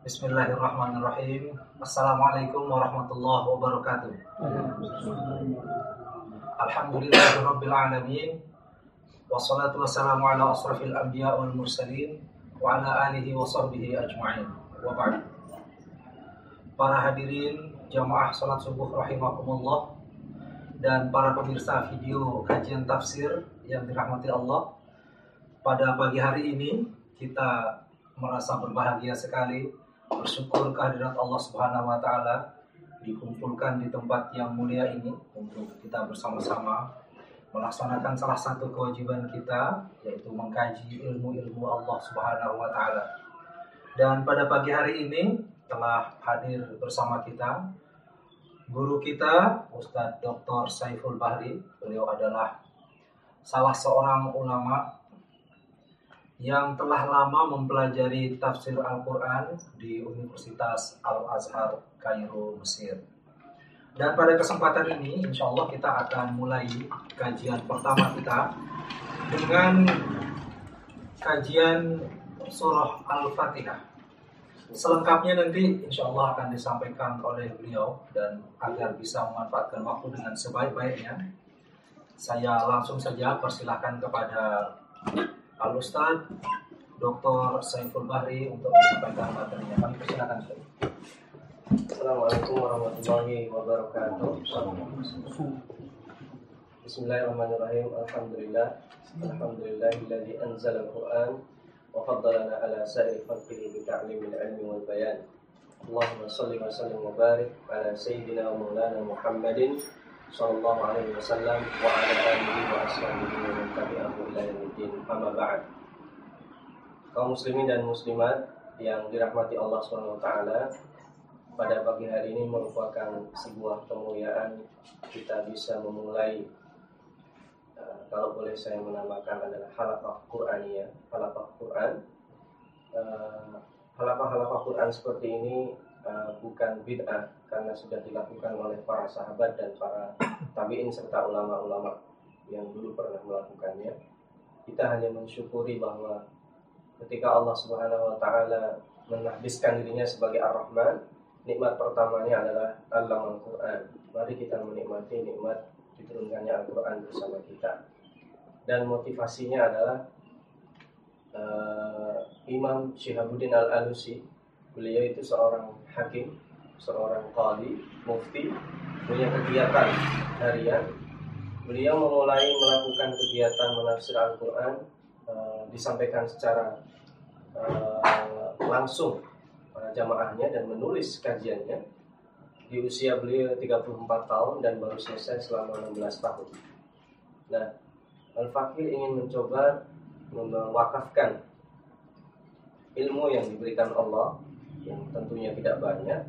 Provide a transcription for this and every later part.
Bismillahirrahmanirrahim. Assalamualaikum warahmatullahi wabarakatuh. Alhamdulillahirabbil alamin. Wassalatu wassalamu ala asrafil anbiya wal mursalin wa ala alihi wa sahbihi ajma'in. Wa ba'd. Para hadirin jamaah salat subuh rahimakumullah dan para pemirsa video kajian tafsir yang dirahmati Allah. Pada pagi hari ini kita merasa berbahagia sekali bersyukur kehadirat Allah Subhanahu wa taala dikumpulkan di tempat yang mulia ini untuk kita bersama-sama melaksanakan salah satu kewajiban kita yaitu mengkaji ilmu-ilmu Allah Subhanahu wa taala. Dan pada pagi hari ini telah hadir bersama kita guru kita Ustadz Dr. Saiful Bahri. Beliau adalah salah seorang ulama yang telah lama mempelajari tafsir Al-Quran di Universitas Al-Azhar, Kairo, Mesir. Dan pada kesempatan ini, insya Allah kita akan mulai kajian pertama kita dengan kajian surah Al-Fatihah. Selengkapnya nanti insya Allah akan disampaikan oleh beliau dan agar bisa memanfaatkan waktu dengan sebaik-baiknya, saya langsung saja persilahkan kepada Al Ustaz Dr. Saiful Bahri untuk menyampaikan materinya. Kami persilakan. Assalamualaikum warahmatullahi wabarakatuh. Bismillahirrahmanirrahim. Alhamdulillah. Alhamdulillahilladzi anzala al-Qur'an wa faddalana ala sa'iri khalqihi bi ta'limil ilmi wal bayan. Allahumma salli wa sallim wa barik ala sayyidina wa maulana Muhammadin sallallahu alaihi wasallam wa ala alihi wa ashabihi wa man ila. Amma ba'd. Kaum muslimin dan muslimat yang dirahmati Allah Subhanahu wa taala, pada pagi hari ini merupakan sebuah kemuliaan kita bisa memulai uh, kalau boleh saya menamakan adalah halaqah Qur'aniyah, halaqah Quran. Uh, halaqah-halaqah Quran seperti ini uh, bukan bid'ah karena sudah dilakukan oleh para sahabat dan para tabi'in serta ulama-ulama yang dulu pernah melakukannya. Kita hanya mensyukuri bahwa ketika Allah Subhanahu wa taala menahbiskan dirinya sebagai Ar-Rahman, nikmat pertamanya adalah alam Al-Quran. Mari kita menikmati nikmat diturunkannya Al-Quran bersama kita. Dan motivasinya adalah uh, Imam Syihabuddin Al-Alusi. Beliau itu seorang hakim, seorang qadi, mufti, punya kegiatan harian. Beliau memulai melakukan kegiatan menafsir Al-Quran uh, disampaikan secara uh, langsung para jamaahnya dan menulis kajiannya di usia beliau 34 tahun dan baru selesai selama 16 tahun. Nah, Al-Fakir ingin mencoba mewakafkan ilmu yang diberikan Allah yang tentunya tidak banyak.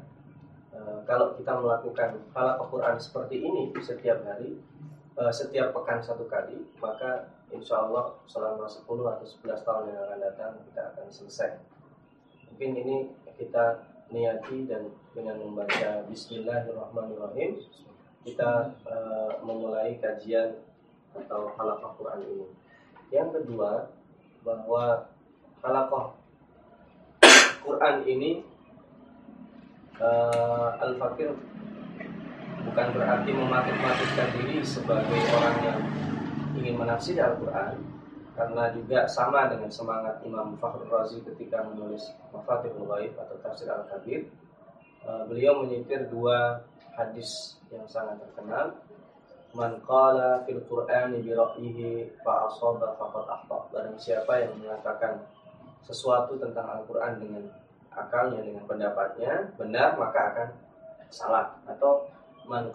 E, kalau kita melakukan hal Al-Quran seperti ini setiap hari, e, setiap pekan satu kali, maka insya Allah selama 10 atau 11 tahun yang akan datang kita akan selesai. Mungkin ini kita niati dan dengan membaca Bismillahirrahmanirrahim kita uh, memulai kajian atau halaqah Quran ini. Yang kedua bahwa halaqah Quran ini uh, Al-Fakir bukan berarti mematik-matikkan diri sebagai orang yang ingin menafsir Al-Quran karena juga sama dengan semangat Imam Fakhrul Razi ketika menulis Mafatihul Ghaib atau Tafsir Al-Kabir. Uh, beliau menyitir dua hadis yang sangat terkenal. Man qala fil Qur'ani bi ra'yihi fa asaba faqad akhta. Barang siapa yang mengatakan sesuatu tentang Al-Qur'an dengan akalnya dengan pendapatnya benar maka akan salah atau Man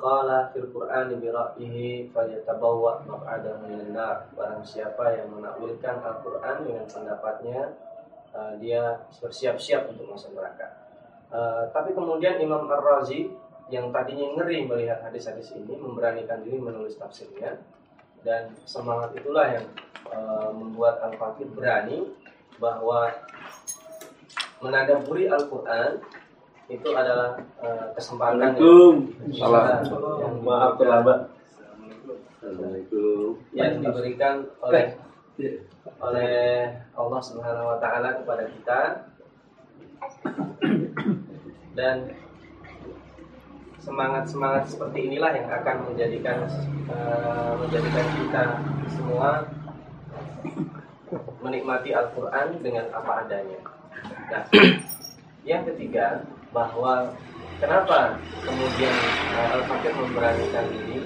fil Qur'ani bi ra'yihi falyatabawwa maq'adahu minan nar. Barang siapa yang menakwilkan Al-Qur'an dengan pendapatnya, uh, dia bersiap-siap untuk masuk neraka. Uh, tapi kemudian Imam Ar-Razi yang tadinya ngeri melihat hadis-hadis ini memberanikan diri menulis tafsirnya dan semangat itulah yang uh, membuat Al-Fakir berani bahwa menadaburi Al-Qur'an itu adalah uh, kesempatan Salah. yang maaf terlambat. Assalamualaikum. Yang diberikan oleh oleh Allah Subhanahu wa taala kepada kita dan semangat-semangat seperti inilah yang akan menjadikan uh, menjadikan kita semua menikmati Al-Quran dengan apa adanya. Nah, yang ketiga bahwa kenapa kemudian uh, Al-Fakir memberanikan diri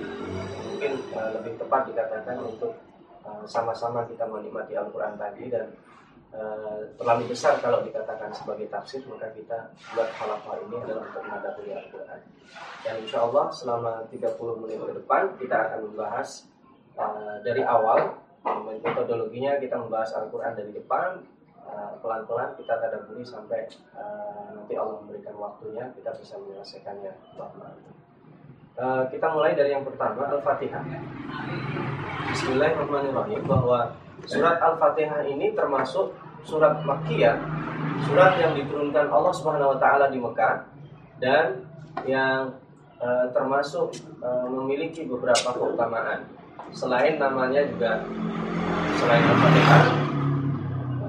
mungkin uh, lebih tepat dikatakan untuk sama-sama uh, kita menikmati Al-Quran tadi dan uh, terlalu besar kalau dikatakan sebagai tafsir maka kita buat halafah ini adalah untuk menghadapi Al-Quran dan insya Allah selama 30 menit ke depan kita akan membahas uh, dari awal metodologinya kita membahas Al-Quran dari depan uh, pelan-pelan kita tadaburi sampai uh, nanti Allah memberikan waktunya kita bisa menyelesaikannya. Uh, kita mulai dari yang pertama Al-Fatihah. Bismillahirrahmanirrahim bahwa surat Al-Fatihah ini termasuk surat Makkiyah surat yang diturunkan Allah Subhanahu wa taala di Mekah dan yang uh, termasuk uh, memiliki beberapa keutamaan selain namanya juga selain Al-Fatihah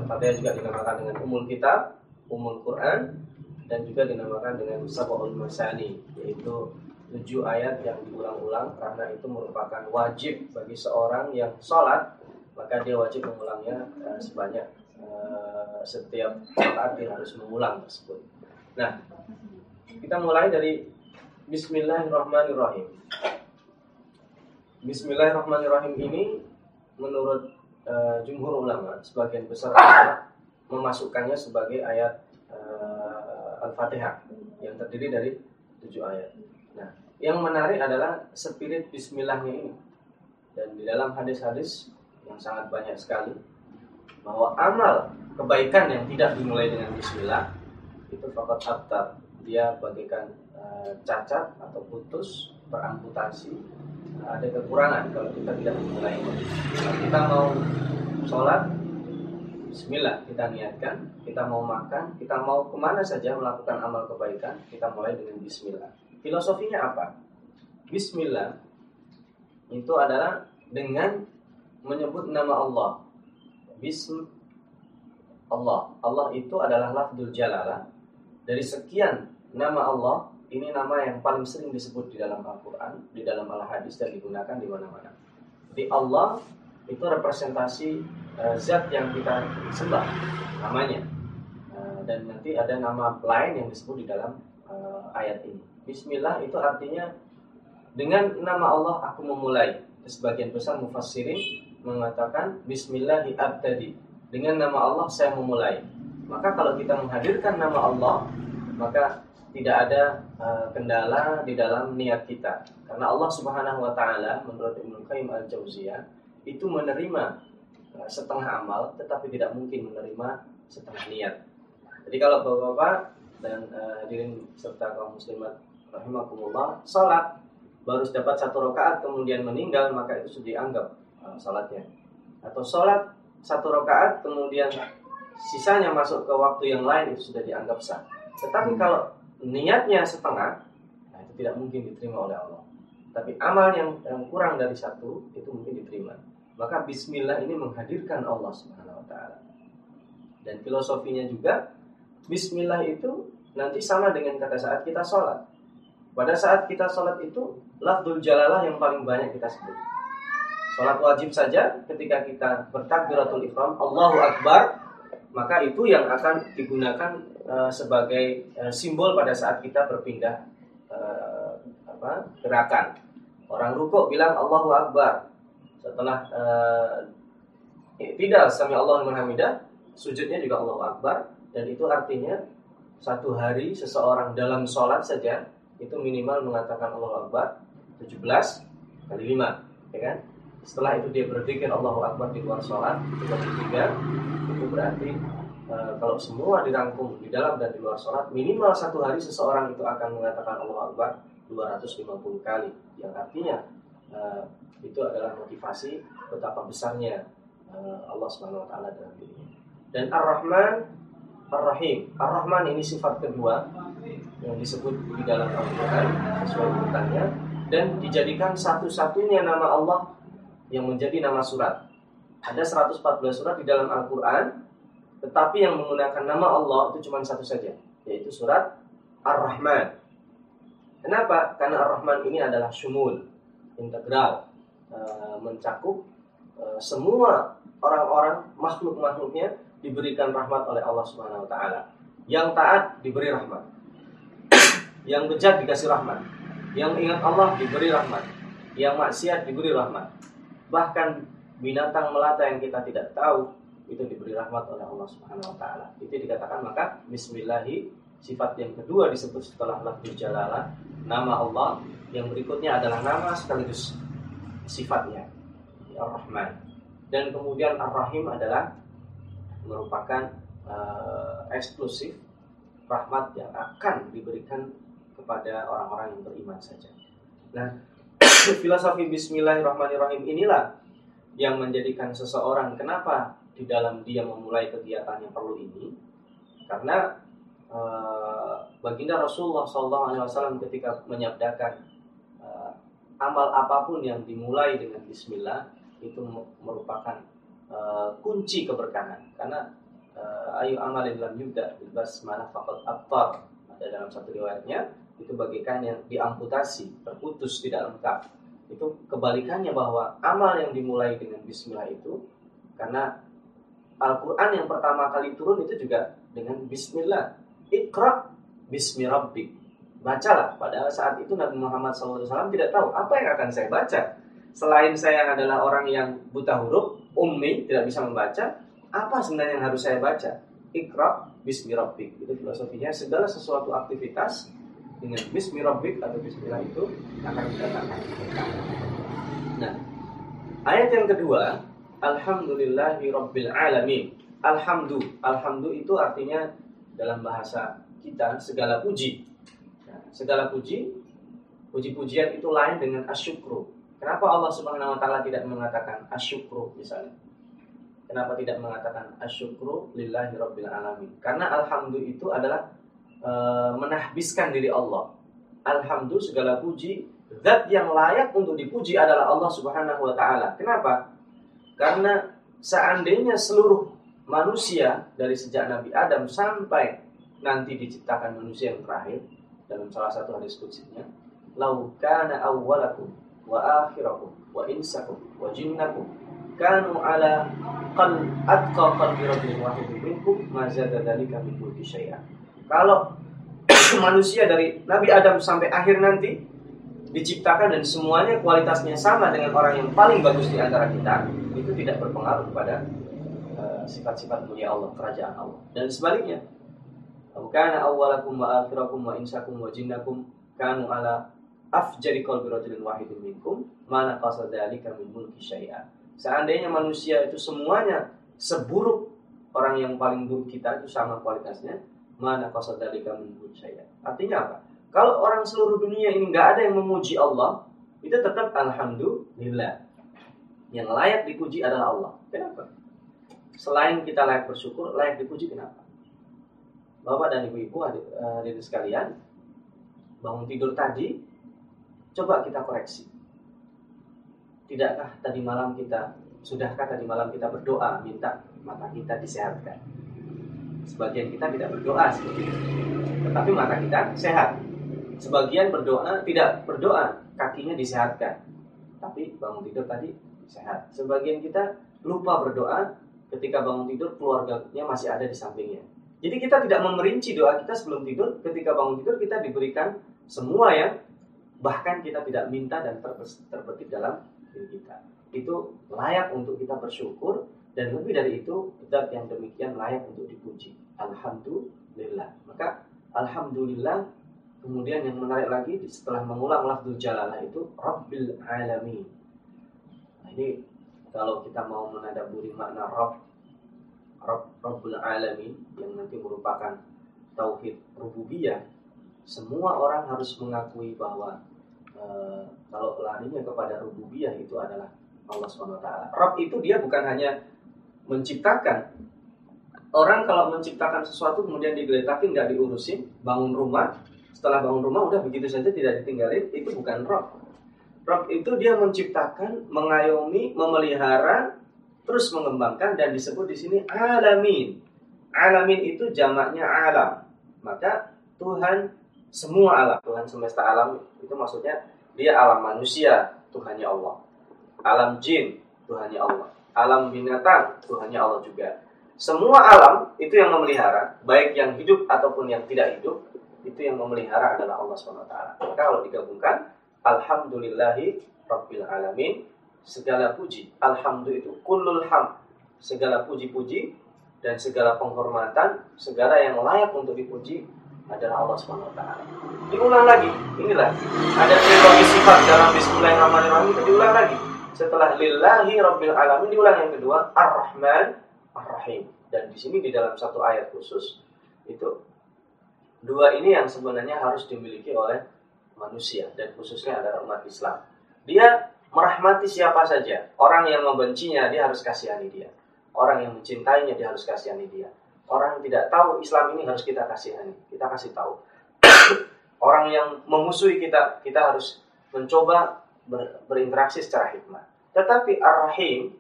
Al-Fatihah juga dinamakan dengan Umul Kitab Umul Quran dan juga dinamakan dengan Sab'ul Masani yaitu tujuh ayat yang diulang-ulang karena itu merupakan wajib bagi seorang yang sholat maka dia wajib mengulangnya uh, sebanyak uh, setiap saat dia harus mengulang tersebut. Nah, kita mulai dari Bismillahirrahmanirrahim. Bismillahirrahmanirrahim ini menurut uh, jumhur ulama sebagian besar memasukkannya sebagai ayat uh, Al-Fatihah yang terdiri dari tujuh ayat. Nah, yang menarik adalah spirit Bismillahnya ini. Dan di dalam hadis-hadis yang sangat banyak sekali bahwa amal kebaikan yang tidak dimulai dengan Bismillah itu fakat abtar dia bagikan uh, cacat atau putus beramputasi ada kekurangan kalau kita tidak memulai kalau kita mau sholat Bismillah kita niatkan kita mau makan kita mau ke mana saja melakukan amal kebaikan kita mulai dengan Bismillah. Filosofinya apa? Bismillah itu adalah dengan menyebut nama Allah. Bism Allah. Allah itu adalah lafzul jalalah. Dari sekian nama Allah ini nama yang paling sering disebut di dalam Al-Quran, di dalam Al-Hadis dan digunakan di mana-mana. Di Allah itu representasi uh, zat yang kita sembah namanya. Uh, dan nanti ada nama lain yang disebut di dalam uh, ayat ini. Bismillah itu artinya dengan nama Allah aku memulai. Sebagian besar mufassirin mengatakan Bismillahi abtadi. Dengan nama Allah saya memulai. Maka kalau kita menghadirkan nama Allah, maka tidak ada uh, kendala di dalam niat kita. Karena Allah Subhanahu wa taala menurut Ibnu Qayyim Al-Jauziyah itu menerima uh, setengah amal tetapi tidak mungkin menerima setengah niat. Jadi kalau Bapak-bapak dan uh, hadirin serta kaum muslimat rahimakumullah salat baru dapat satu rakaat kemudian meninggal maka itu sudah dianggap uh, salatnya. Atau salat satu rakaat kemudian sisanya masuk ke waktu yang lain itu sudah dianggap sah. Tetapi kalau niatnya setengah, nah itu tidak mungkin diterima oleh Allah. Tapi amal yang, yang kurang dari satu itu mungkin diterima. Maka Bismillah ini menghadirkan Allah Subhanahu Wa Taala. Dan filosofinya juga Bismillah itu nanti sama dengan kata saat kita sholat. Pada saat kita sholat itu lafzul jalalah yang paling banyak kita sebut. Sholat wajib saja ketika kita bertakbiratul ihram Allahu Akbar maka itu yang akan digunakan uh, sebagai uh, simbol pada saat kita berpindah uh, apa gerakan. Orang rukuk bilang Allahu Akbar. Setelah uh, tidak sami Allah hamidah, sujudnya juga Allahu Akbar dan itu artinya satu hari seseorang dalam sholat saja itu minimal mengatakan Allahu Akbar 17 kali 5 ya kan setelah itu dia berpikir Allahu Akbar di luar sholat itu ketiga itu berarti e, kalau semua dirangkum di dalam dan di luar sholat minimal satu hari seseorang itu akan mengatakan Allah Akbar 250 kali. Yang artinya e, itu adalah motivasi betapa besarnya e, Allah Subhanahu Wa Taala dalam dirinya. Dan Ar-Rahman Ar-Rahim. Ar-Rahman ini sifat kedua yang disebut di dalam Al-Quran sesuai urutannya dan dijadikan satu-satunya nama Allah yang menjadi nama surat. Ada 114 surat di dalam Al-Quran, tetapi yang menggunakan nama Allah itu cuma satu saja, yaitu surat Ar-Rahman. Kenapa? Karena Ar-Rahman ini adalah syumul, integral, uh, mencakup uh, semua orang-orang makhluk-makhluknya diberikan rahmat oleh Allah Subhanahu wa taala. Yang taat diberi rahmat. Yang bejat dikasih rahmat. Yang ingat Allah diberi rahmat. Yang maksiat diberi rahmat. Bahkan binatang melata yang kita tidak tahu itu diberi rahmat oleh Allah Subhanahu wa taala. Itu dikatakan maka bismillahi sifat yang kedua disebut setelah lafzul jalalah nama Allah yang berikutnya adalah nama sekaligus sifatnya Ar-Rahman dan kemudian Ar-Rahim adalah merupakan uh, eksklusif rahmat yang akan diberikan kepada orang-orang yang beriman saja. Nah, filosofi Bismillahirrahmanirrahim inilah yang menjadikan seseorang kenapa di dalam dia memulai kegiatan yang perlu ini karena uh, baginda Rasulullah SAW ketika menyabdakan uh, amal apa pun yang dimulai dengan Bismillah itu merupakan uh, kunci keberkahan. Karena uh, ayu amalin dalam yubda bilbas mana fakot abtar. Ada dalam satu riwayatnya itu bagikan yang diamputasi terputus tidak lengkap itu kebalikannya bahwa amal yang dimulai dengan Bismillah itu karena Al-Quran yang pertama kali turun itu juga dengan Bismillah. Iqra Bismi Bacalah. Padahal saat itu Nabi Muhammad SAW tidak tahu apa yang akan saya baca. Selain saya adalah orang yang buta huruf ummi, tidak bisa membaca, apa sebenarnya yang harus saya baca? Iqra bismi. Itu filosofinya. Segala sesuatu aktivitas dengan bismi atau bismillah itu akan mendatangkan Nah, ayat yang kedua, alhamdulillahi rabbil alamin. Alhamdu, alhamdu itu artinya dalam bahasa kita segala puji. Nah, segala puji, puji-pujian itu lain dengan asyukru. Kenapa Allah Subhanahu wa taala tidak mengatakan asyukru misalnya? Kenapa tidak mengatakan asyukru lillahi rabbil alamin? Karena alhamdulillah itu adalah e, menahbiskan diri Allah. Alhamdulillah segala puji zat yang layak untuk dipuji adalah Allah Subhanahu wa taala. Kenapa? Karena seandainya seluruh manusia dari sejak Nabi Adam sampai nanti diciptakan manusia yang terakhir dalam salah satu hadis kutsinya, lau kana awwalakum wa akhirakum wa insakum wa jinnakum kanu ala qal atqa qalbi rajulin wahidin minkum ma zada dzalika min syai'an. Kalau manusia dari Nabi Adam sampai akhir nanti diciptakan dan semuanya kualitasnya sama dengan orang yang paling bagus di antara kita, itu tidak berpengaruh kepada uh, sifat-sifat mulia Allah, kerajaan Allah. Dan sebaliknya, kana awwalakum wa akhirakum wa insakum wa jinnakum kanu ala afjari qalbi rajulin wahidin minkum mana qasadalika min mulki syai'an. Seandainya manusia itu semuanya seburuk orang yang paling buruk kita itu sama kualitasnya, mana qasadalika min mulki syai'an. Artinya apa? Kalau orang seluruh dunia ini nggak ada yang memuji Allah, itu tetap alhamdulillah. Yang layak dipuji adalah Allah. Kenapa? Selain kita layak bersyukur, layak dipuji kenapa? Bapak dan ibu-ibu hadirin sekalian, bangun tidur tadi Coba kita koreksi. Tidakkah tadi malam kita, sudahkah tadi malam kita berdoa minta mata kita disehatkan? Sebagian kita tidak berdoa seperti itu. Tetapi mata kita sehat. Sebagian berdoa tidak berdoa, kakinya disehatkan. Tapi bangun tidur tadi sehat. Sebagian kita lupa berdoa ketika bangun tidur keluarganya masih ada di sampingnya. Jadi kita tidak memerinci doa kita sebelum tidur. Ketika bangun tidur kita diberikan semua yang bahkan kita tidak minta dan terbetik dalam diri kita. Itu layak untuk kita bersyukur dan lebih dari itu zat yang demikian layak untuk dipuji. Alhamdulillah. Maka alhamdulillah kemudian yang menarik lagi setelah mengulang lafzul jalalah itu Rabbil alamin. Nah, ini kalau kita mau menadaburi makna Rabb Rabb Rabbul alamin yang nanti merupakan tauhid rububiyah semua orang harus mengakui bahwa Eh, kalau larinya kepada rububiyah itu adalah Allah SWT. Rob itu dia bukan hanya menciptakan. Orang kalau menciptakan sesuatu kemudian digeletakin nggak diurusin, bangun rumah, setelah bangun rumah udah begitu saja tidak ditinggalin, itu bukan Rob. Rob itu dia menciptakan, mengayomi, memelihara, terus mengembangkan dan disebut di sini alamin. Alamin itu jamaknya alam. Maka Tuhan Semua alam, Tuhan semesta alam itu maksudnya dia alam manusia, Tuhannya Allah. Alam jin, Tuhannya Allah. Alam binatang, Tuhannya Allah juga. Semua alam itu yang memelihara, baik yang hidup ataupun yang tidak hidup, itu yang memelihara adalah Allah SWT. Maka kalau digabungkan, Alhamdulillahi Rabbil Alamin, segala puji, Alhamdulillah itu kullul ham, segala puji-puji dan segala penghormatan, segala yang layak untuk dipuji adalah Allah SWT. Diulang lagi, inilah ada trilogi sifat dalam Bismillahirrahmanirrahim itu diulang lagi. Setelah lillahi rabbil alamin diulang yang kedua ar-rahman ar-rahim. Dan di sini di dalam satu ayat khusus itu dua ini yang sebenarnya harus dimiliki oleh manusia dan khususnya adalah umat Islam. Dia merahmati siapa saja. Orang yang membencinya dia harus kasihani dia. Orang yang mencintainya dia harus kasihani dia. Orang yang tidak tahu Islam ini harus kita kasihani. Kita kasih tahu. Orang yang memusuhi kita, kita harus mencoba ber, berinteraksi secara hikmah. Tetapi Ar-Rahim,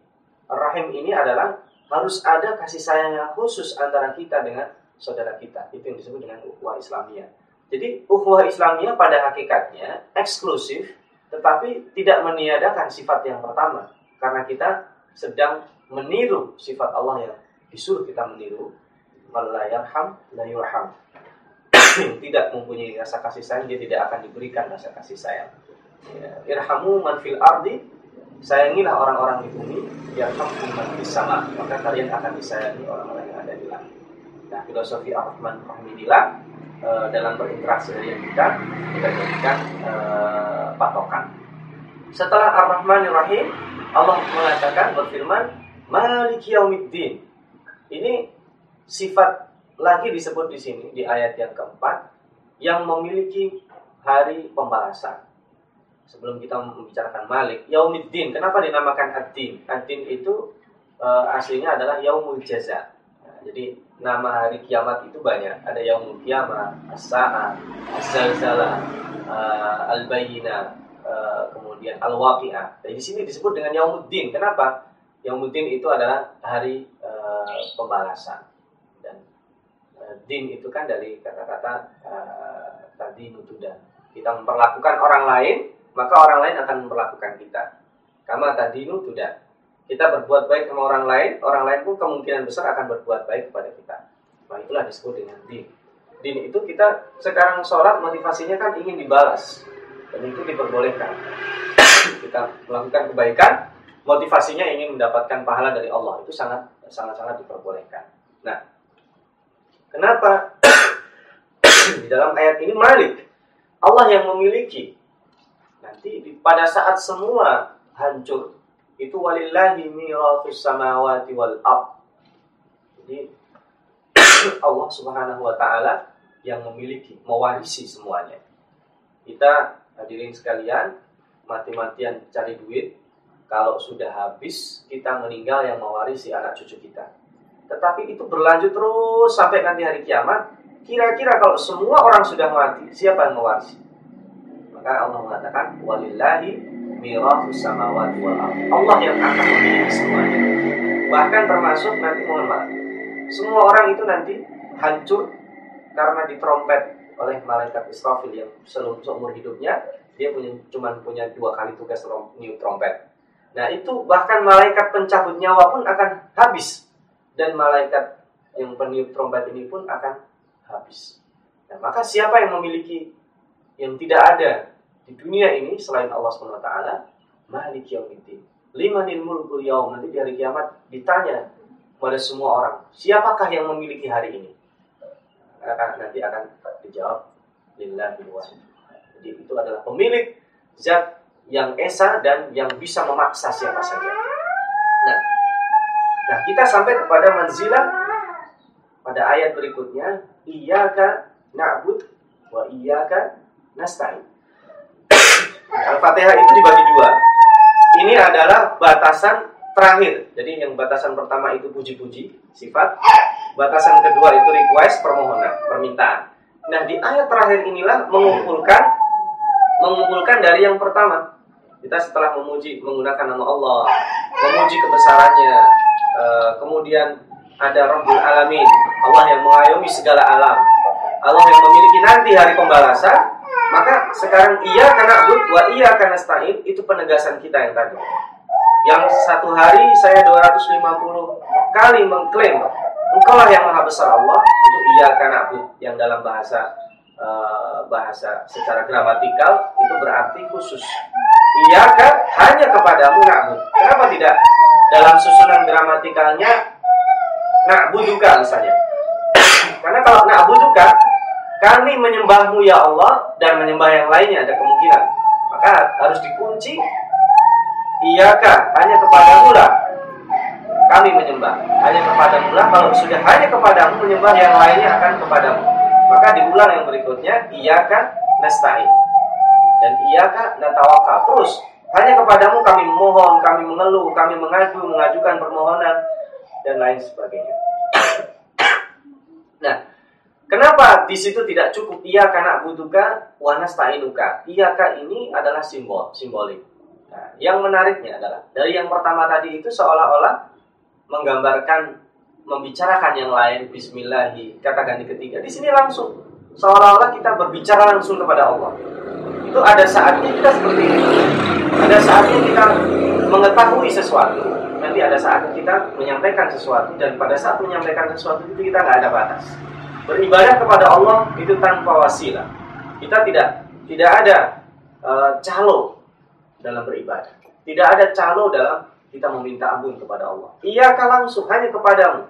Ar-Rahim ini adalah harus ada kasih sayang yang khusus antara kita dengan saudara kita. Itu yang disebut dengan ukhuwah Islamiyah. Jadi ukhuwah Islamiyah pada hakikatnya eksklusif, tetapi tidak meniadakan sifat yang pertama. Karena kita sedang meniru sifat Allah yang disuruh kita meniru. Malayarham la yurham. tidak mempunyai rasa kasih sayang, dia tidak akan diberikan rasa kasih sayang. Ya, irhamu man fil ardi sayangilah orang-orang di bumi yarhamkum man fis sama maka kalian akan disayangi orang-orang yang ada di langit. Nah, filosofi Ar-Rahman Rahimillah e, dalam berinteraksi dengan kita kita jadikan e, patokan. Setelah Ar-Rahman Rahim, Allah mengatakan berfirman Malik Yaumiddin. Ini sifat lagi disebut di sini di ayat yang keempat yang memiliki hari pembalasan. Sebelum kita membicarakan Malik, Yaumiddin. Kenapa dinamakan Ad-Din? Ad-Din itu e, aslinya adalah Yaumul Jaza. Jadi nama hari kiamat itu banyak. Ada Yaumul Kiamat, As-Sa'ah, As-Zalzalah, uh, Al-Bayyinah, uh, kemudian Al-Waqi'ah. Di sini disebut dengan Yaumuddin. Kenapa? Yaumuddin itu adalah hari uh, pembalasan. Dan din itu kan dari kata-kata tadi nutuda. Kita memperlakukan orang lain, maka orang lain akan memperlakukan kita. Kama tadi nutuda. Kita berbuat baik sama orang lain, orang lain pun kemungkinan besar akan berbuat baik kepada kita. Nah itulah disebut dengan din. Din itu kita sekarang sholat motivasinya kan ingin dibalas. Dan itu diperbolehkan. kita melakukan kebaikan, motivasinya ingin mendapatkan pahala dari Allah itu sangat sangat sangat diperbolehkan. Nah, kenapa di dalam ayat ini Malik Allah yang memiliki nanti pada saat semua hancur itu walillahi mirathus samawati wal ard. Jadi Allah Subhanahu wa taala yang memiliki, mewarisi semuanya. Kita hadirin sekalian, mati-matian cari duit, kalau sudah habis, kita meninggal yang mewarisi anak cucu kita. Tetapi itu berlanjut terus sampai nanti hari kiamat. Kira-kira kalau semua orang sudah mati, siapa yang mewarisi? Maka Allah mengatakan, Walillahi mirathus samawati wal Allah yang akan memiliki semuanya. Bahkan termasuk nanti mohon maaf. Semua orang itu nanti hancur karena ditrompet oleh malaikat Israfil yang seluruh seumur hidupnya dia punya cuma punya dua kali tugas new trompet Nah itu bahkan malaikat pencabut nyawa pun akan habis dan malaikat yang peniup trompet ini pun akan habis. Nah, maka siapa yang memiliki yang tidak ada di dunia ini selain Allah SWT? Malik yaumiddin. Limanil mulkul yaum. Nanti di hari kiamat ditanya pada semua orang, siapakah yang memiliki hari ini? Akan nanti akan dijawab lillahi wahid. Jadi itu adalah pemilik zat yang esa dan yang bisa memaksa siapa saja. Nah, nah kita sampai kepada manzilah pada ayat berikutnya, iyyaka na'bud wa iyyaka nasta'in. Al-Fatihah itu dibagi dua. Ini adalah batasan terakhir. Jadi yang batasan pertama itu puji-puji, sifat. Batasan kedua itu request, permohonan, permintaan. Nah, di ayat terakhir inilah mengumpulkan mengumpulkan dari yang pertama. Kita setelah memuji menggunakan nama Allah, memuji kebesarannya, uh, kemudian ada Rabbul Alamin, Allah yang mengayomi segala alam. Allah yang memiliki nanti hari pembalasan, maka sekarang iya karena abud wa iya karena stain itu penegasan kita yang tadi. Yang satu hari saya 250 kali mengklaim engkau lah yang maha besar Allah itu iya karena abud yang dalam bahasa uh, bahasa secara gramatikal itu berarti khusus. Iya kan hanya kepadamu na'bud. Kenapa tidak dalam susunan gramatikalnya na'buduka misalnya? Karena kalau na'buduka kami menyembahmu ya Allah dan menyembah yang lainnya ada kemungkinan. Maka harus dikunci Iyakah hanya kepadamu lah kami menyembah. Hanya kepadamu lah kalau sudah hanya kepadamu menyembah yang lainnya akan kepadamu. Maka diulang yang berikutnya iyaka nasta'in. Dan iyaka natawakal. Terus hanya kepadamu kami memohon, kami mengeluh, kami mengadu, mengajukan permohonan dan lain sebagainya. nah, Kenapa di situ tidak cukup iya karena butuhka wanas ta'inuka? Iyaka ini adalah simbol, simbolik. Nah, yang menariknya adalah dari yang pertama tadi itu seolah-olah menggambarkan membicarakan yang lain bismillahi kata ganti ketiga. Di sini langsung seolah-olah kita berbicara langsung kepada Allah. Itu ada saatnya kita seperti ini. Ada saatnya kita mengetahui sesuatu. Nanti ada saatnya kita menyampaikan sesuatu dan pada saat menyampaikan sesuatu itu kita nggak ada batas beribadah kepada Allah itu tanpa wasilah. Kita tidak tidak ada uh, calo dalam beribadah. Tidak ada calo dalam kita meminta ampun kepada Allah. Iya langsung hanya kepadamu.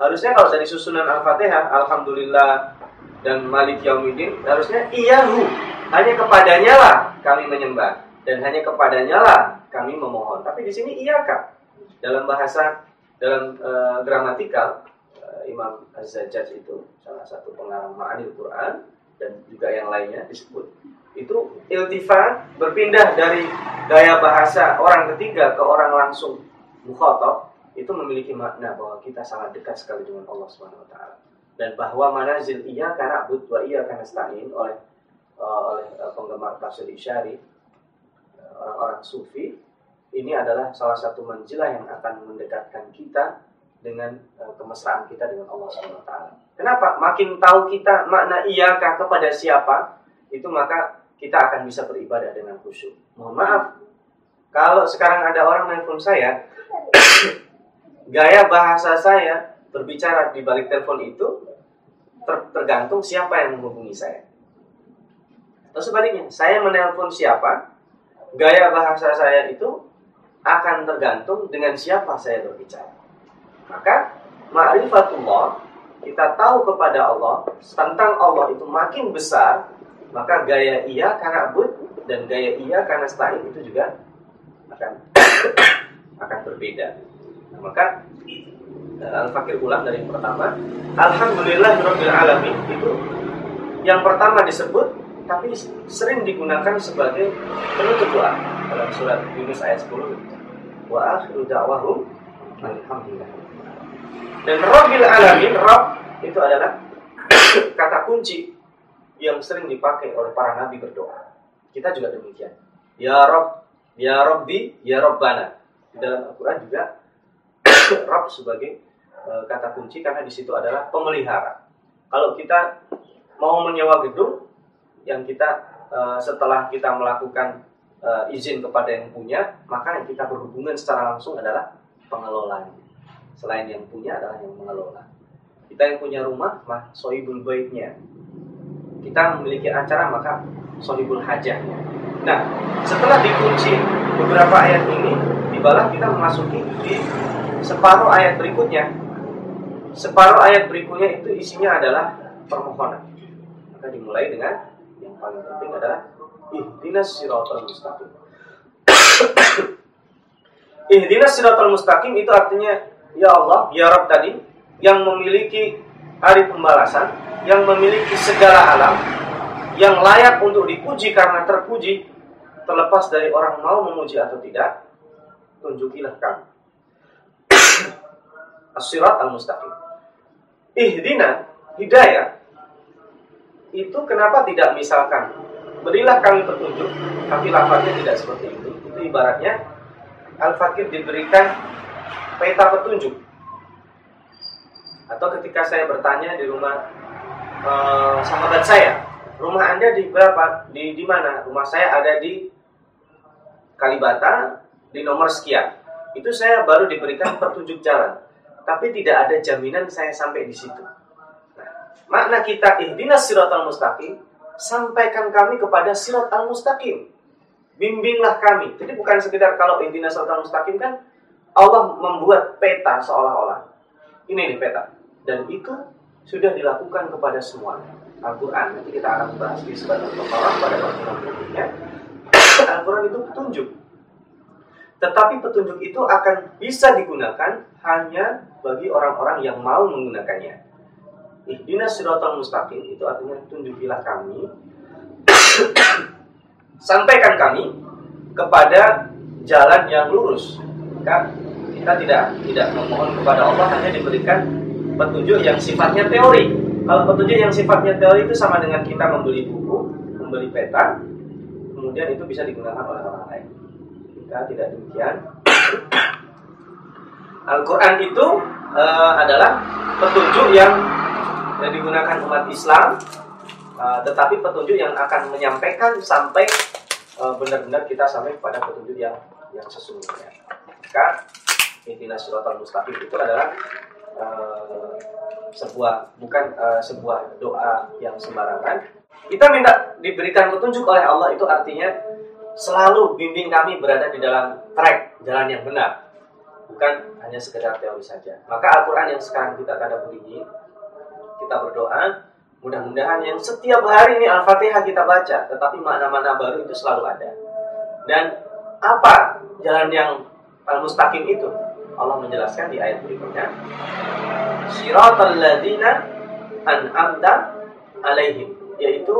Harusnya kalau dari susunan Al-Fatihah, Alhamdulillah dan Malik Yaumiddin, harusnya iyahu. Hanya kepadanya lah kami menyembah dan hanya kepadanya lah kami memohon. Tapi di sini iyaka. Dalam bahasa dalam uh, gramatikal Imam Az-Zajjaj itu salah satu pengarang Ma'anil Quran dan juga yang lainnya disebut. Itu iltifat berpindah dari gaya bahasa orang ketiga ke orang langsung mukhatab itu memiliki makna bahwa kita sangat dekat sekali dengan Allah Subhanahu wa taala. Dan bahwa manazil iya karena abud wa iya karena stain oleh uh, oleh uh, penggemar tafsir Isyari orang-orang sufi ini adalah salah satu manjilah yang akan mendekatkan kita dengan uh, kemesraan kita dengan Allah SWT. Kenapa? Makin tahu kita makna iyakah kepada siapa, itu maka kita akan bisa beribadah dengan khusyuk. Mohon maaf, kalau sekarang ada orang nelfon saya, gaya bahasa saya berbicara di balik telepon itu ter tergantung siapa yang menghubungi saya. Atau sebaliknya, saya menelpon siapa, gaya bahasa saya itu akan tergantung dengan siapa saya berbicara. Maka ma'rifatullah kita tahu kepada Allah tentang Allah itu makin besar, maka gaya iya karena bud dan gaya iya karena stain itu juga akan akan berbeda. Nah, maka Al-Fakir ulang dari yang pertama Alhamdulillah Alamin itu yang pertama disebut tapi sering digunakan sebagai penutup doa dalam surat Yunus ayat 10 wa akhiru da'wahum alhamdulillah dan Rabbil Alamin, Rabb itu adalah kata kunci yang sering dipakai oleh para nabi berdoa. Kita juga demikian. Ya Rabb, Ya Rabbi, Ya Rabbana. Di dalam Al-Quran juga Rabb sebagai uh, kata kunci karena di situ adalah pemelihara. Kalau kita mau menyewa gedung yang kita uh, setelah kita melakukan uh, izin kepada yang punya, maka yang kita berhubungan secara langsung adalah pengelolanya. Selain yang punya adalah yang mengelola. Kita yang punya rumah, mah sohibul baiknya. Kita memiliki acara, maka sohibul hajahnya. Nah, setelah dikunci beberapa ayat ini, dibalah kita memasuki di separuh ayat berikutnya. Separuh ayat berikutnya itu isinya adalah permohonan. Maka dimulai dengan yang paling penting adalah ihdinas siratal mustaqim. ihdinas siratal mustaqim itu artinya ya Allah, ya Rabb tadi yang memiliki hari pembalasan, yang memiliki segala alam, yang layak untuk dipuji karena terpuji, terlepas dari orang mau memuji atau tidak, tunjukilah kami. As-sirat al-mustaqim. Ihdina, hidayah, itu kenapa tidak misalkan berilah kami petunjuk, tapi lafaznya tidak seperti itu. Itu ibaratnya Al-Fakir diberikan peta petunjuk. Atau ketika saya bertanya di rumah uh, sahabat saya, rumah anda di berapa? Di di mana? Rumah saya ada di Kalibata di nomor sekian. Itu saya baru diberikan petunjuk jalan, tapi tidak ada jaminan saya sampai di situ. Nah, makna kita ihdinas siratal mustaqim, sampaikan kami kepada sirat al mustaqim. Bimbinglah kami. Jadi bukan sekedar kalau ihdinas siratal mustaqim kan Allah membuat peta seolah-olah. Ini nih peta. Dan itu sudah dilakukan kepada semua. Al-Quran, nanti kita akan bahas di sebagian perkara pada waktu berikutnya. Al-Quran itu petunjuk. Tetapi petunjuk itu akan bisa digunakan hanya bagi orang-orang yang mau menggunakannya. Ihdinas siratal mustaqim itu artinya tunjukilah kami sampaikan kami kepada jalan yang lurus. Maka kita tidak tidak memohon kepada Allah hanya diberikan petunjuk yang sifatnya teori. Kalau petunjuk yang sifatnya teori itu sama dengan kita membeli buku, membeli peta, kemudian itu bisa digunakan oleh orang lain. Kita tidak demikian. Al-Quran itu uh, adalah petunjuk yang, yang digunakan umat Islam, uh, tetapi petunjuk yang akan menyampaikan sampai benar benar-benar kita sampai pada petunjuk yang yang sesungguhnya. Maka intinya surat al-mustaqim itu adalah uh, sebuah bukan uh, sebuah doa yang sembarangan. Kita minta diberikan petunjuk oleh Allah itu artinya selalu bimbing kami berada di dalam track jalan yang benar. Bukan hanya sekedar teori saja. Maka Al-Quran yang sekarang kita tadabur ini kita berdoa mudah-mudahan yang setiap hari ini Al-Fatihah kita baca tetapi makna-makna baru itu selalu ada. Dan apa jalan yang al-mustaqim itu Allah menjelaskan di ayat berikutnya Siratal ladina an'amta alaihim yaitu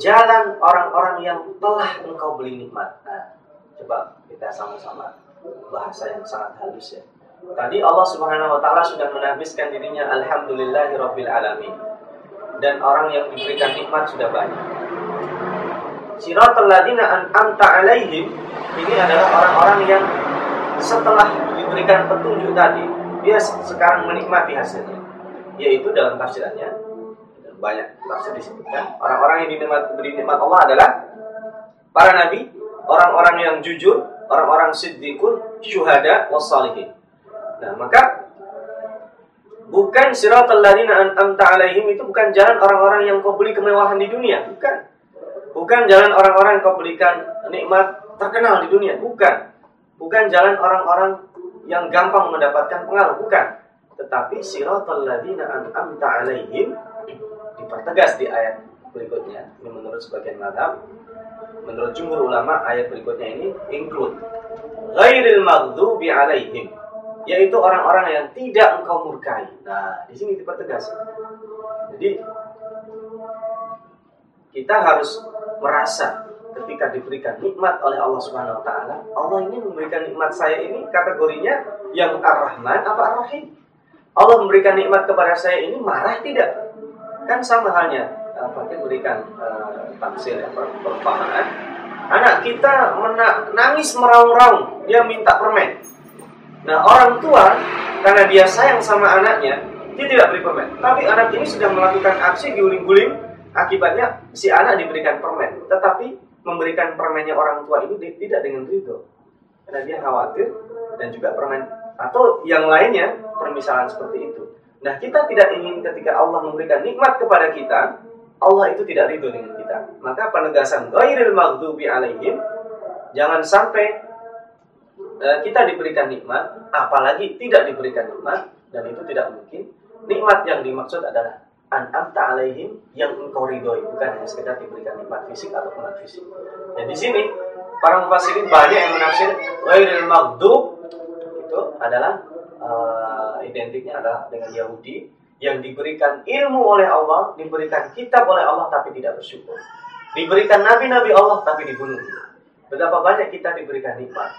jalan orang-orang yang telah engkau beli nikmat. Nah, coba kita sama-sama bahasa yang sangat halus ya. Tadi Allah Subhanahu wa taala sudah menahbiskan dirinya alhamdulillahirabbil. Dan orang yang diberikan nikmat sudah banyak. Siratal ladzina an'amta alaihim ini adalah orang-orang yang setelah diberikan petunjuk tadi, dia sekarang menikmati hasilnya. Yaitu dalam tafsirannya banyak tafsir disebutkan orang-orang yang diberi nikmat Allah adalah para nabi, orang-orang yang jujur, orang-orang siddiqun, syuhada, wassalihin. Nah, maka bukan siratal ladzina an'amta alaihim itu bukan jalan orang-orang yang kau beli kemewahan di dunia, bukan. Bukan jalan orang-orang yang kau belikan nikmat terkenal di dunia, bukan. Bukan jalan orang-orang yang gampang mendapatkan pengaruh, bukan. Tetapi siratal ladzina an'amta alaihim dipertegas di ayat berikutnya. Ini menurut sebagian madhab. Menurut jumhur ulama, ayat berikutnya ini include ghairil maghdubi alaihim yaitu orang-orang yang tidak engkau murkai. Nah, di sini dipertegas. Jadi kita harus merasa ketika diberikan nikmat oleh Allah Subhanahu wa taala, Allah ini memberikan nikmat saya ini kategorinya yang Ar-Rahman apa Ar-Rahim? Allah memberikan nikmat kepada saya ini marah tidak? Kan sama halnya kita berikan uh, tafsir ya, perumpamaan. Anak kita mena nangis meraung-raung, dia minta permen. Nah orang tua karena dia sayang sama anaknya, dia tidak beri permen. Tapi anak ini sudah melakukan aksi guling-guling, akibatnya si anak diberikan permen. Tetapi memberikan permennya orang tua ini tidak dengan ridho. Karena dia khawatir dan juga permen atau yang lainnya permisalan seperti itu. Nah, kita tidak ingin ketika Allah memberikan nikmat kepada kita, Allah itu tidak ridho dengan kita. Maka penegasan ghairil maghdubi alaihim jangan sampai uh, kita diberikan nikmat, apalagi tidak diberikan nikmat dan itu tidak mungkin. Nikmat yang dimaksud adalah an'amta alaihim yang engkau ridhoi, bukan hanya sekedar diberikan nikmat fisik atau non fisik. Dan di sini para mufassirin banyak yang menafsir ghairil maghdub itu adalah uh, identiknya adalah dengan Yahudi yang diberikan ilmu oleh Allah, diberikan kitab oleh Allah tapi tidak bersyukur. Diberikan nabi-nabi Allah tapi dibunuh. Betapa banyak kita diberikan nikmat.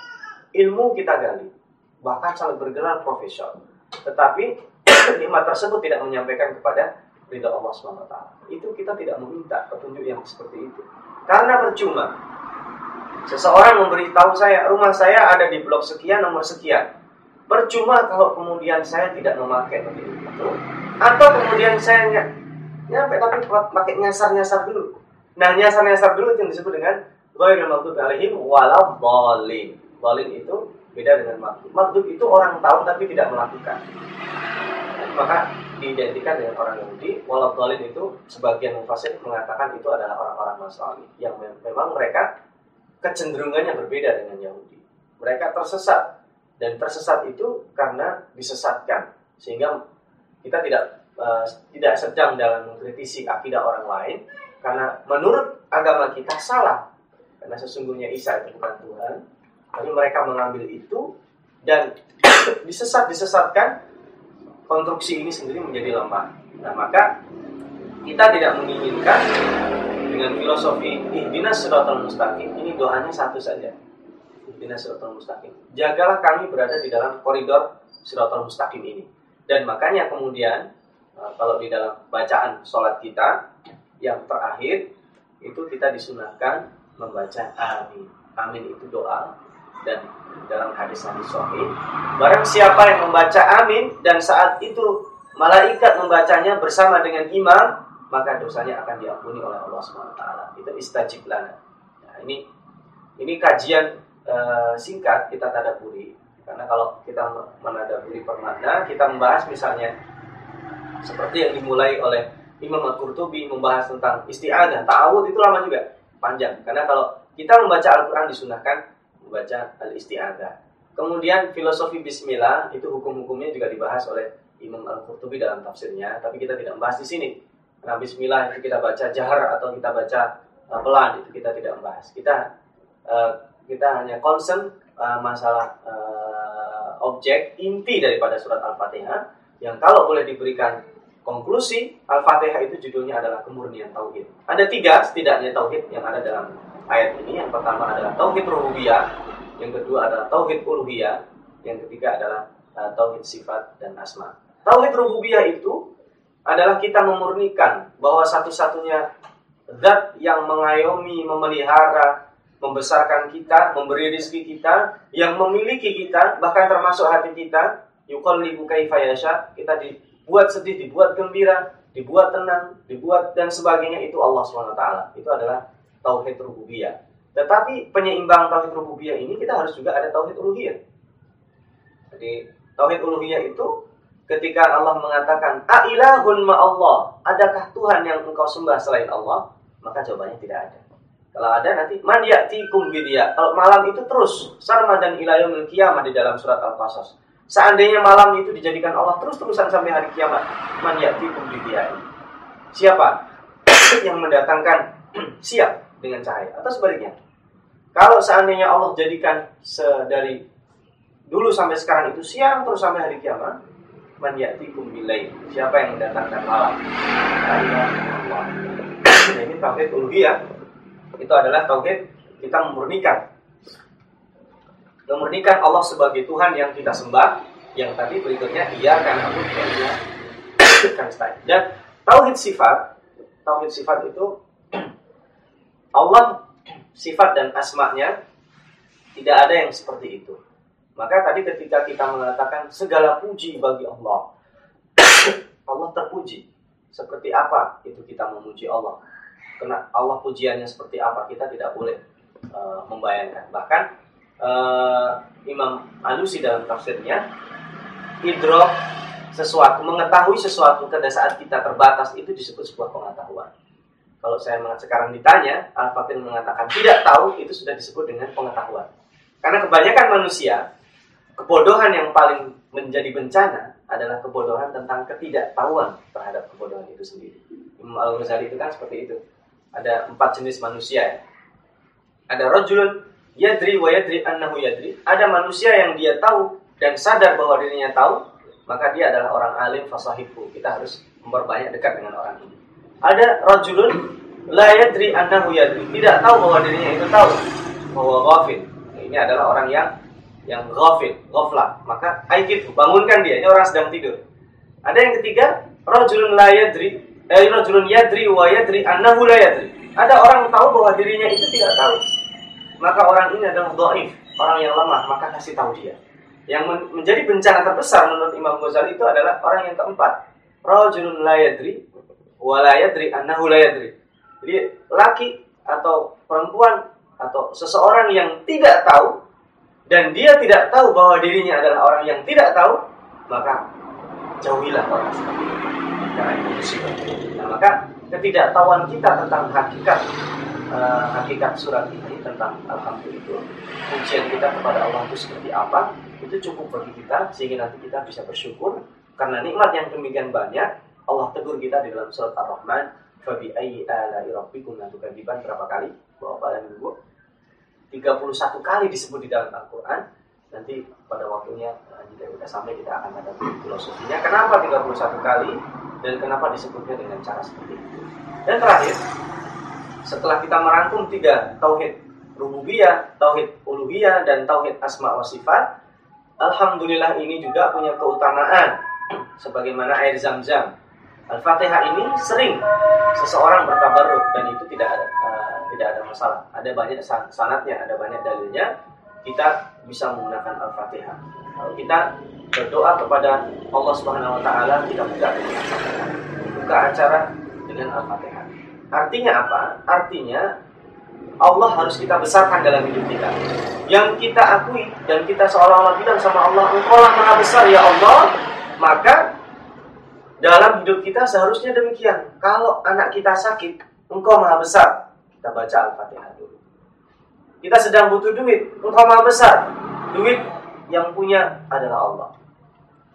Ilmu kita gali. Bahkan sampai bergelar profesor. Tetapi nikmat tersebut tidak menyampaikan kepada ridha Allah SWT. Itu kita tidak meminta petunjuk yang seperti itu. Karena percuma. Seseorang memberitahu saya, rumah saya ada di blok sekian, nomor sekian. Percuma kalau kemudian saya tidak memakai itu, atau kemudian saya nyampe tapi pakai nyasar-nyasar dulu. Nah, nyasar-nyasar dulu itu yang disebut dengan ghairil maghdubi alaihim walau dhalin. Dhalin itu beda dengan makhluk. Makhluk itu orang tahu tapi tidak melakukan. Maka diidentikan dengan orang Yahudi. Walau dhalin itu sebagian mufassir mengatakan itu adalah orang-orang Nasrani yang memang mereka kecenderungannya berbeda dengan Yahudi. Mereka tersesat dan tersesat itu karena disesatkan sehingga kita tidak uh, tidak sedang dalam mengkritisi akidah orang lain karena menurut agama kita salah karena sesungguhnya Isa itu bukan Tuhan tapi mereka mengambil itu dan disesat disesatkan konstruksi ini sendiri menjadi lemah. Nah maka kita tidak menginginkan dengan filosofi ihdinas siratal mustaqim. Ini doanya satu saja. Ihdinas siratal mustaqim. Jagalah kami berada di dalam koridor siratal mustaqim ini. Dan makanya kemudian eh, kalau di dalam bacaan sholat kita yang terakhir itu kita disunahkan membaca amin. Amin itu doa dan dalam hadis hadis sahih barang siapa yang membaca amin dan saat itu malaikat membacanya bersama dengan imam maka dosanya akan diampuni oleh Allah SWT. Itu istajib lana. Nah, ini ini kajian uh, singkat kita tadaburi karena kalau kita menadaburi permakna kita membahas misalnya seperti yang dimulai oleh Imam Al-Qurtubi membahas tentang isti'adah, ta'awud itu lama juga, panjang. Karena kalau kita membaca Al-Qur'an disunahkan membaca al-isti'adah. Kemudian filosofi bismillah itu hukum-hukumnya juga dibahas oleh Imam Al-Qurtubi dalam tafsirnya, tapi kita tidak membahas di sini. Nah, bismillah itu kita baca jahar atau kita baca uh, pelan itu kita tidak membahas. Kita uh, kita hanya concern uh, masalah uh, objek inti daripada surat Al-Fatihah yang kalau boleh diberikan konklusi Al-Fatihah itu judulnya adalah kemurnian tauhid. Ada tiga setidaknya tauhid yang ada dalam ayat ini. Yang pertama adalah tauhid rububiyah, yang kedua adalah tauhid uluhiyah, yang ketiga adalah uh, tauhid sifat dan asma. Tauhid rububiyah itu adalah kita memurnikan bahwa satu-satunya zat yang mengayomi, memelihara, membesarkan kita, memberi rezeki kita, yang memiliki kita, bahkan termasuk hati kita, yuqallibu kaifa yasha, kita dibuat sedih, dibuat gembira, dibuat tenang, dibuat dan sebagainya itu Allah SWT. Itu adalah tauhid rububiyah. Tetapi penyeimbang tauhid rububiyah ini kita harus juga ada tauhid uluhiyah. Jadi tauhid uluhiyah itu ketika Allah mengatakan ailahun ma Allah adakah Tuhan yang engkau sembah selain Allah? Maka jawabannya tidak ada. Kalau ada nanti man ya'tikum bidia kalau malam itu terus sarmadan ila yaumil kiamat di dalam surat al-qasas. Seandainya malam itu dijadikan Allah terus-terusan sampai hari kiamat man ya'tikum bidia siapa yang mendatangkan? Siap dengan cahaya atau sebaliknya kalau seandainya Allah jadikan dari dulu sampai sekarang itu siang terus sampai hari kiamat man ya'tikum bilail. Siapa yang mendatangkan malam? Allah. Nah, ini tauhid uluhiyah. Itu adalah tauhid kita memurnikan memurnikan Allah sebagai Tuhan yang kita sembah yang tadi berikutnya dia akan aku kan dan tauhid sifat tauhid sifat itu Allah sifat dan asmanya tidak ada yang seperti itu maka tadi ketika kita mengatakan segala puji bagi Allah, Allah terpuji. Seperti apa itu kita memuji Allah? Karena Allah pujiannya seperti apa kita tidak boleh uh, membayangkan. Bahkan uh, Imam Alusi dalam tafsirnya, idrok sesuatu, mengetahui sesuatu pada saat kita terbatas itu disebut sebuah pengetahuan. Kalau saya sekarang ditanya, Al-Fatih mengatakan tidak tahu, itu sudah disebut dengan pengetahuan. Karena kebanyakan manusia Kebodohan yang paling menjadi bencana adalah kebodohan tentang ketidaktahuan terhadap kebodohan itu sendiri. Imam Al-Ghazali itu kan seperti itu. Ada empat jenis manusia ya. Ada rojulun yadri wa yadri annahu yadri. Ada manusia yang dia tahu dan sadar bahwa dirinya tahu, maka dia adalah orang alim fasahibu. Kita harus memperbanyak dekat dengan orang ini. Ada rojulun la yadri annahu yadri. Tidak tahu bahwa dirinya itu tahu. Bahwa ghafil. Ini adalah orang yang yang ghafil, ghaflah, maka aikid bangunkan dia, ini orang sedang tidur. Ada yang ketiga, rajulun la yadri, eh rajulun yadri wa yadri annahu la yadri. Ada orang tahu bahwa dirinya itu tidak tahu. Maka orang ini adalah dhaif, orang yang lemah, maka kasih tahu dia. Yang menjadi bencana terbesar menurut Imam Ghazali itu adalah orang yang keempat. Rajulun la yadri wala yadri annahu la yadri. Jadi laki atau perempuan atau seseorang yang tidak tahu dan dia tidak tahu bahwa dirinya adalah orang yang tidak tahu, maka jauhilah orang seperti itu. Nah, maka ketidaktahuan kita tentang hakikat uh, hakikat surat ini tentang alhamdulillah itu ujian kita kepada Allah itu seperti apa itu cukup bagi kita sehingga nanti kita bisa bersyukur karena nikmat yang demikian banyak Allah tegur kita di dalam surat Ar-Rahman fabi ayyi ala'i rabbikum tukadziban berapa kali? Bapak dan Ibu. 31 kali disebut di dalam Al-Qur'an. Nanti pada waktunya eh, jika kita sampai kita akan ada filosofinya. Kenapa 31 kali? Dan kenapa disebutnya dengan cara seperti itu? Dan terakhir setelah kita merangkum tiga tauhid rububiyah, tauhid uluhiyah dan tauhid asma wa sifat, alhamdulillah ini juga punya keutamaan. Sebagaimana air zam-zam. Al-Fatihah ini sering seseorang bertabarruk dan itu tidak ada uh, tidak ada masalah. Ada banyak sanatnya, ada banyak dalilnya. Kita bisa menggunakan Al-Fatihah. Kalau kita berdoa kepada Allah Subhanahu wa taala, kita buka. Buka acara dengan Al-Fatihah. Artinya apa? Artinya Allah harus kita besarkan dalam hidup kita. Yang kita akui dan kita seolah-olah bilang sama Allah, Engkau lah maha besar ya Allah, maka dalam hidup kita seharusnya demikian. Kalau anak kita sakit, Engkau maha besar. Kita baca Al-Fatihah dulu. Kita sedang butuh duit, Engkau maha besar. Duit yang punya adalah Allah.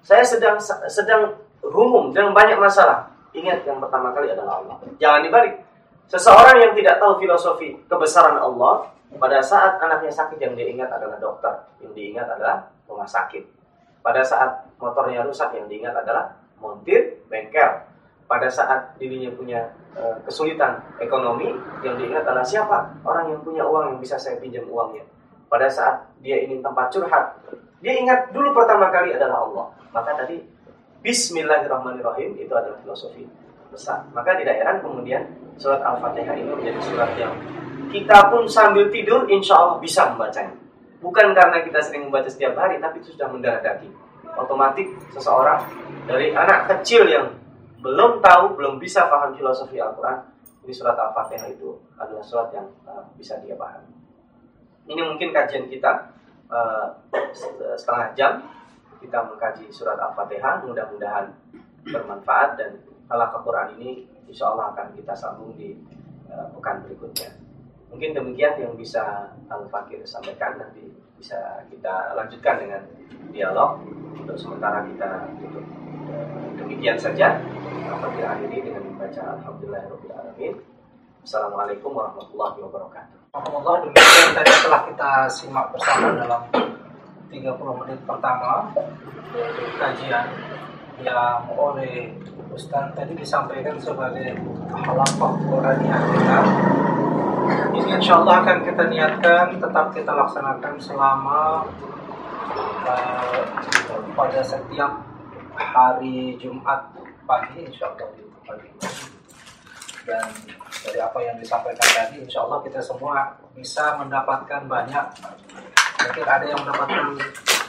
Saya sedang sedang humum dan banyak masalah. Ingat yang pertama kali adalah Allah. Jangan dibalik. Seseorang yang tidak tahu filosofi kebesaran Allah, pada saat anaknya sakit yang diingat adalah dokter, yang diingat adalah rumah sakit. Pada saat motornya rusak yang diingat adalah montir, bengkel. Pada saat dirinya punya e, kesulitan ekonomi, yang diingat adalah siapa? Orang yang punya uang yang bisa saya pinjam uangnya. Pada saat dia ingin tempat curhat, dia ingat dulu pertama kali adalah Allah. Maka tadi Bismillahirrahmanirrahim itu adalah filosofi besar. Maka tidak heran kemudian surat Al-Fatihah ini menjadi surat yang kita pun sambil tidur insya Allah bisa membacanya. Bukan karena kita sering membaca setiap hari, tapi itu sudah mendarah daging. Otomatis seseorang dari anak kecil yang belum tahu, belum bisa paham filosofi Al-Quran, ini surat Al-Fatihah itu adalah surat yang uh, bisa dia pahami. Ini mungkin kajian kita uh, setengah jam kita mengkaji surat Al-Fatihah. Mudah-mudahan bermanfaat dan al Quran ini insya Allah akan kita sambung di uh, pekan berikutnya. Mungkin demikian yang bisa Al Fakir sampaikan nanti bisa kita lanjutkan dengan dialog. Untuk sementara kita tutup demikian saja. Kita akhiri dengan membaca Alhamdulillahirobbilalamin. Assalamualaikum warahmatullahi wabarakatuh. Alhamdulillah demikian tadi telah kita simak bersama dalam 30 menit pertama kajian yang oleh Ustaz tadi disampaikan sebagai halaqah Quraniah kita. Ini insya Allah akan kita niatkan tetap kita laksanakan selama uh, pada setiap hari Jumat pagi insya Allah pagi dan dari apa yang disampaikan tadi insya Allah kita semua bisa mendapatkan banyak. Mungkin ada yang mendapatkan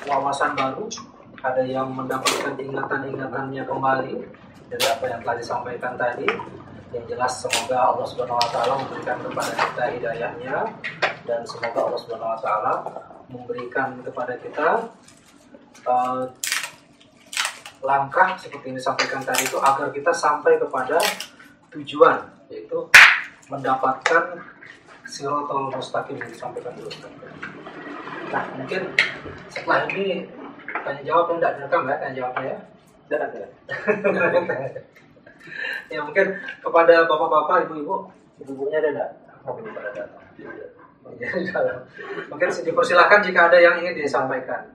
wawasan baru ada yang mendapatkan ingatan-ingatannya kembali dari apa yang telah disampaikan tadi. Yang jelas semoga Allah Subhanahu wa taala memberikan kepada kita hidayahnya dan semoga Allah Subhanahu wa taala memberikan kepada kita uh, langkah seperti yang disampaikan tadi itu agar kita sampai kepada tujuan yaitu mendapatkan sirotol mustaqim yang disampaikan dulu. Nah mungkin setelah ini tanya jawab yang tidak direkam ya tanya jawabnya ya ya mungkin kepada bapak-bapak, ibu-ibu, ibu-ibunya ada? Oh, belum pada datang. mungkin dipersilahkan jika ada yang ingin disampaikan.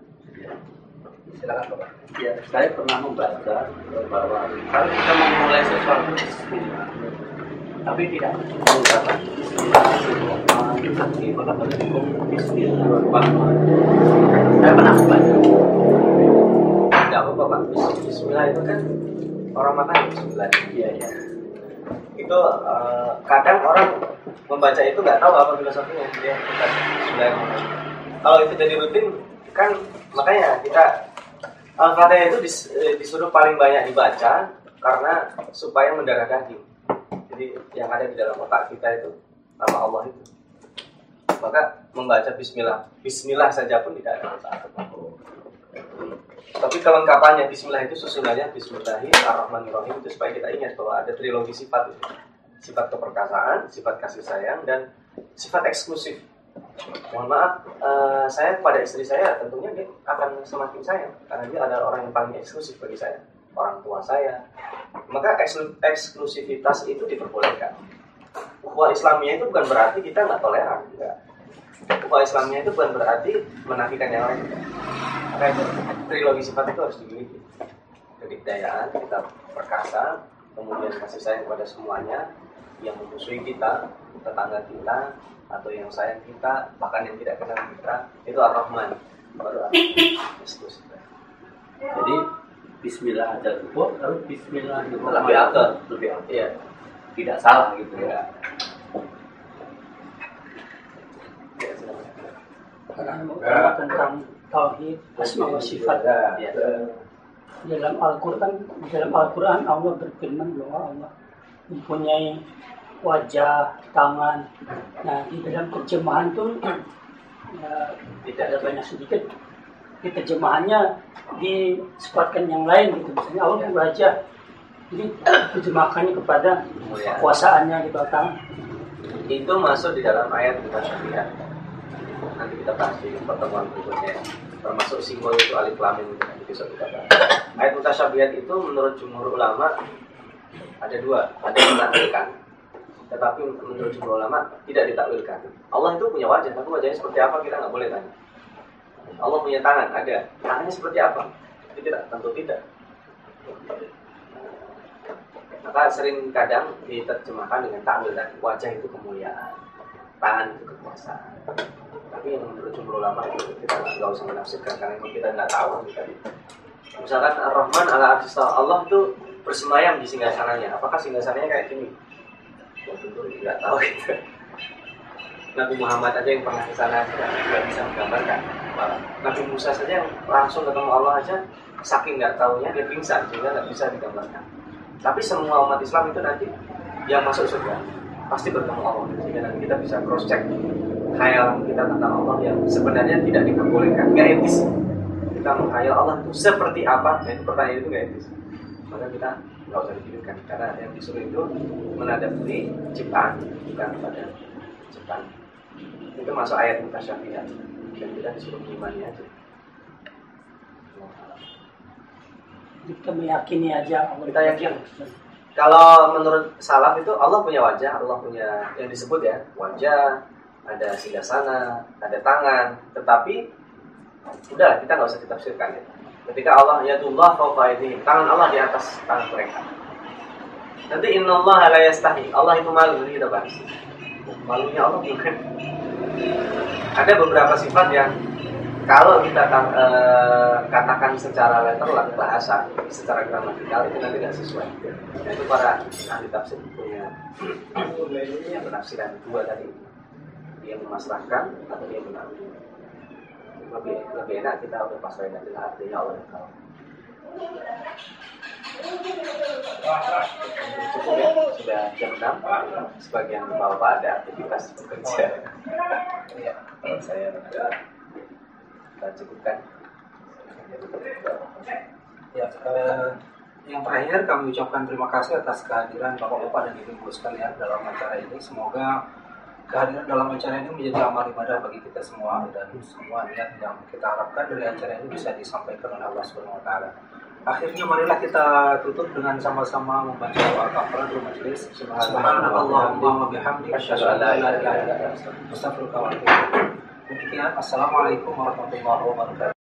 Silakan Bapak. Ya, saya pernah membaca bahwa kalau kita memulai sesuatu tapi tidak menggunakan Saya pernah membaca. Tidak apa pak. Bismillah itu kan orang makan Bismillah iya iya itu uh, kadang orang membaca itu nggak tahu apa filosofinya dia Bismillah kalau itu jadi rutin kan makanya kita Al-Fatihah itu dis, eh, disuruh paling banyak dibaca karena supaya mendarah daging Jadi yang ada di dalam otak kita itu nama Allah itu. Maka membaca Bismillah, Bismillah saja pun tidak ada masalah. Tapi kelengkapannya Bismillah itu susunannya Bismillahirrahmanirrahim itu supaya kita ingat bahwa ada trilogi sifat itu. Sifat keperkasaan, sifat kasih sayang, dan sifat eksklusif. Mohon maaf, uh, saya pada istri saya tentunya dia akan semakin sayang karena dia adalah orang yang paling eksklusif bagi saya, orang tua saya. Maka eksklusivitas itu diperbolehkan. Ukhuwah Islamnya itu bukan berarti kita nggak toleran, enggak. Ukhuwah Islamnya itu bukan berarti menafikan yang lain. Maka trilogi sifat itu harus dimiliki. Kedikdayaan, kita perkasa, kemudian kasih sayang kepada semuanya, yang memusuhi kita, tetangga kita, atau yang sayang kita, bahkan yang tidak kenal kita, itu Ar-Rahman. Baru Jadi Bismillah ada dua, lalu Bismillah itu lebih akal, lebih akal. Iya. Tidak salah gitu ya. ya tentang tauhid asma wa sifat. Ya. Dalam Al-Qur'an dalam Al-Qur'an Allah berfirman bahwa Allah mempunyai wajah, tangan. Nah, di dalam terjemahan itu ya, tidak ada banyak sedikit. Di terjemahannya disebutkan yang lain gitu. Misalnya Allah wajah. Jadi terjemahkannya kepada kekuasaannya di belakang. Itu masuk di dalam ayat kita syafiat. Kita bahas di pertemuan berikutnya. Termasuk simbol itu alif lam mim nanti besok kita bahas. Ayat mutasyabihat itu menurut jumhur ulama ada dua, ada yang menafikan tetapi menurut jumhur ulama tidak ditakwilkan. Allah itu punya wajah, tapi wajahnya seperti apa kita nggak boleh tanya. Allah punya tangan, ada. Tangannya seperti apa? Tidak, tentu tidak. Maka sering kadang diterjemahkan dengan takwil dan wajah itu kemuliaan, tangan itu kekuasaan. Tapi yang menurut jumhur ulama itu kita nggak usah menafsirkan karena itu kita nggak tahu. Kita. Misalkan Ar-Rahman ala Allah itu bersemayam di singgasananya. Apakah singgasananya kayak gini? ya tentu tidak tahu gitu. Nabi Muhammad aja yang pernah ke sana tidak bisa menggambarkan. Nabi Musa saja yang langsung ketemu Allah aja saking nggak tahunya dia pingsan sehingga nggak bisa digambarkan. Tapi semua umat Islam itu nanti yang masuk surga pasti bertemu Allah sehingga nanti kita bisa cross check khayalan kita tentang Allah yang sebenarnya tidak diperbolehkan, nggak etis. Kita menghayal Allah itu seperti apa? Nah, itu pertanyaan itu nggak etis. Maka kita nggak usah dipikirkan. Karena yang disuruh itu menadapi ciptaan bukan pada ciptaan. Itu masuk ayat mutasyabihat dan kita disuruh mengimani aja. Kita meyakini aja Allah. Kita yakin. Kalau menurut salaf itu Allah punya wajah Allah punya yang disebut ya wajah ada sana ada tangan tetapi udah kita nggak usah ditafsirkan ya Ketika Allah ya Allah ini tangan Allah di atas tangan mereka. Nanti Inna Allah la yastahi. Allah itu malu ini kita bahas. Malunya Allah bukan. Ada beberapa sifat yang kalau kita uh, katakan secara letterlah bahasa, secara gramatikal itu nanti tidak sesuai. Nah, itu para ahli tafsir punya penafsiran dua tadi. Dia memasrahkan atau dia mengambil lebih lebih enak kita udah pasrah dengan artinya Allah yang tahu. Cukup ya sudah jam enam. Sebagian bapak ada aktivitas bekerja. Ya saya kita cukupkan. Ya eh, yang terakhir kami ucapkan terima kasih atas kehadiran bapak-bapak dan ibu-ibu sekalian dalam acara ini. Semoga kehadiran dalam acara ini menjadi amal ibadah bagi kita semua dan semua niat yang kita harapkan dari acara ini bisa disampaikan oleh Allah Subhanahu taala. Akhirnya marilah kita tutup dengan sama-sama membaca doa kafaratul majelis. Subhanallahumma wa bihamdika asyhadu an la ilaha illa anta astaghfiruka wa atubu Demikian assalamualaikum warahmatullahi wabarakatuh.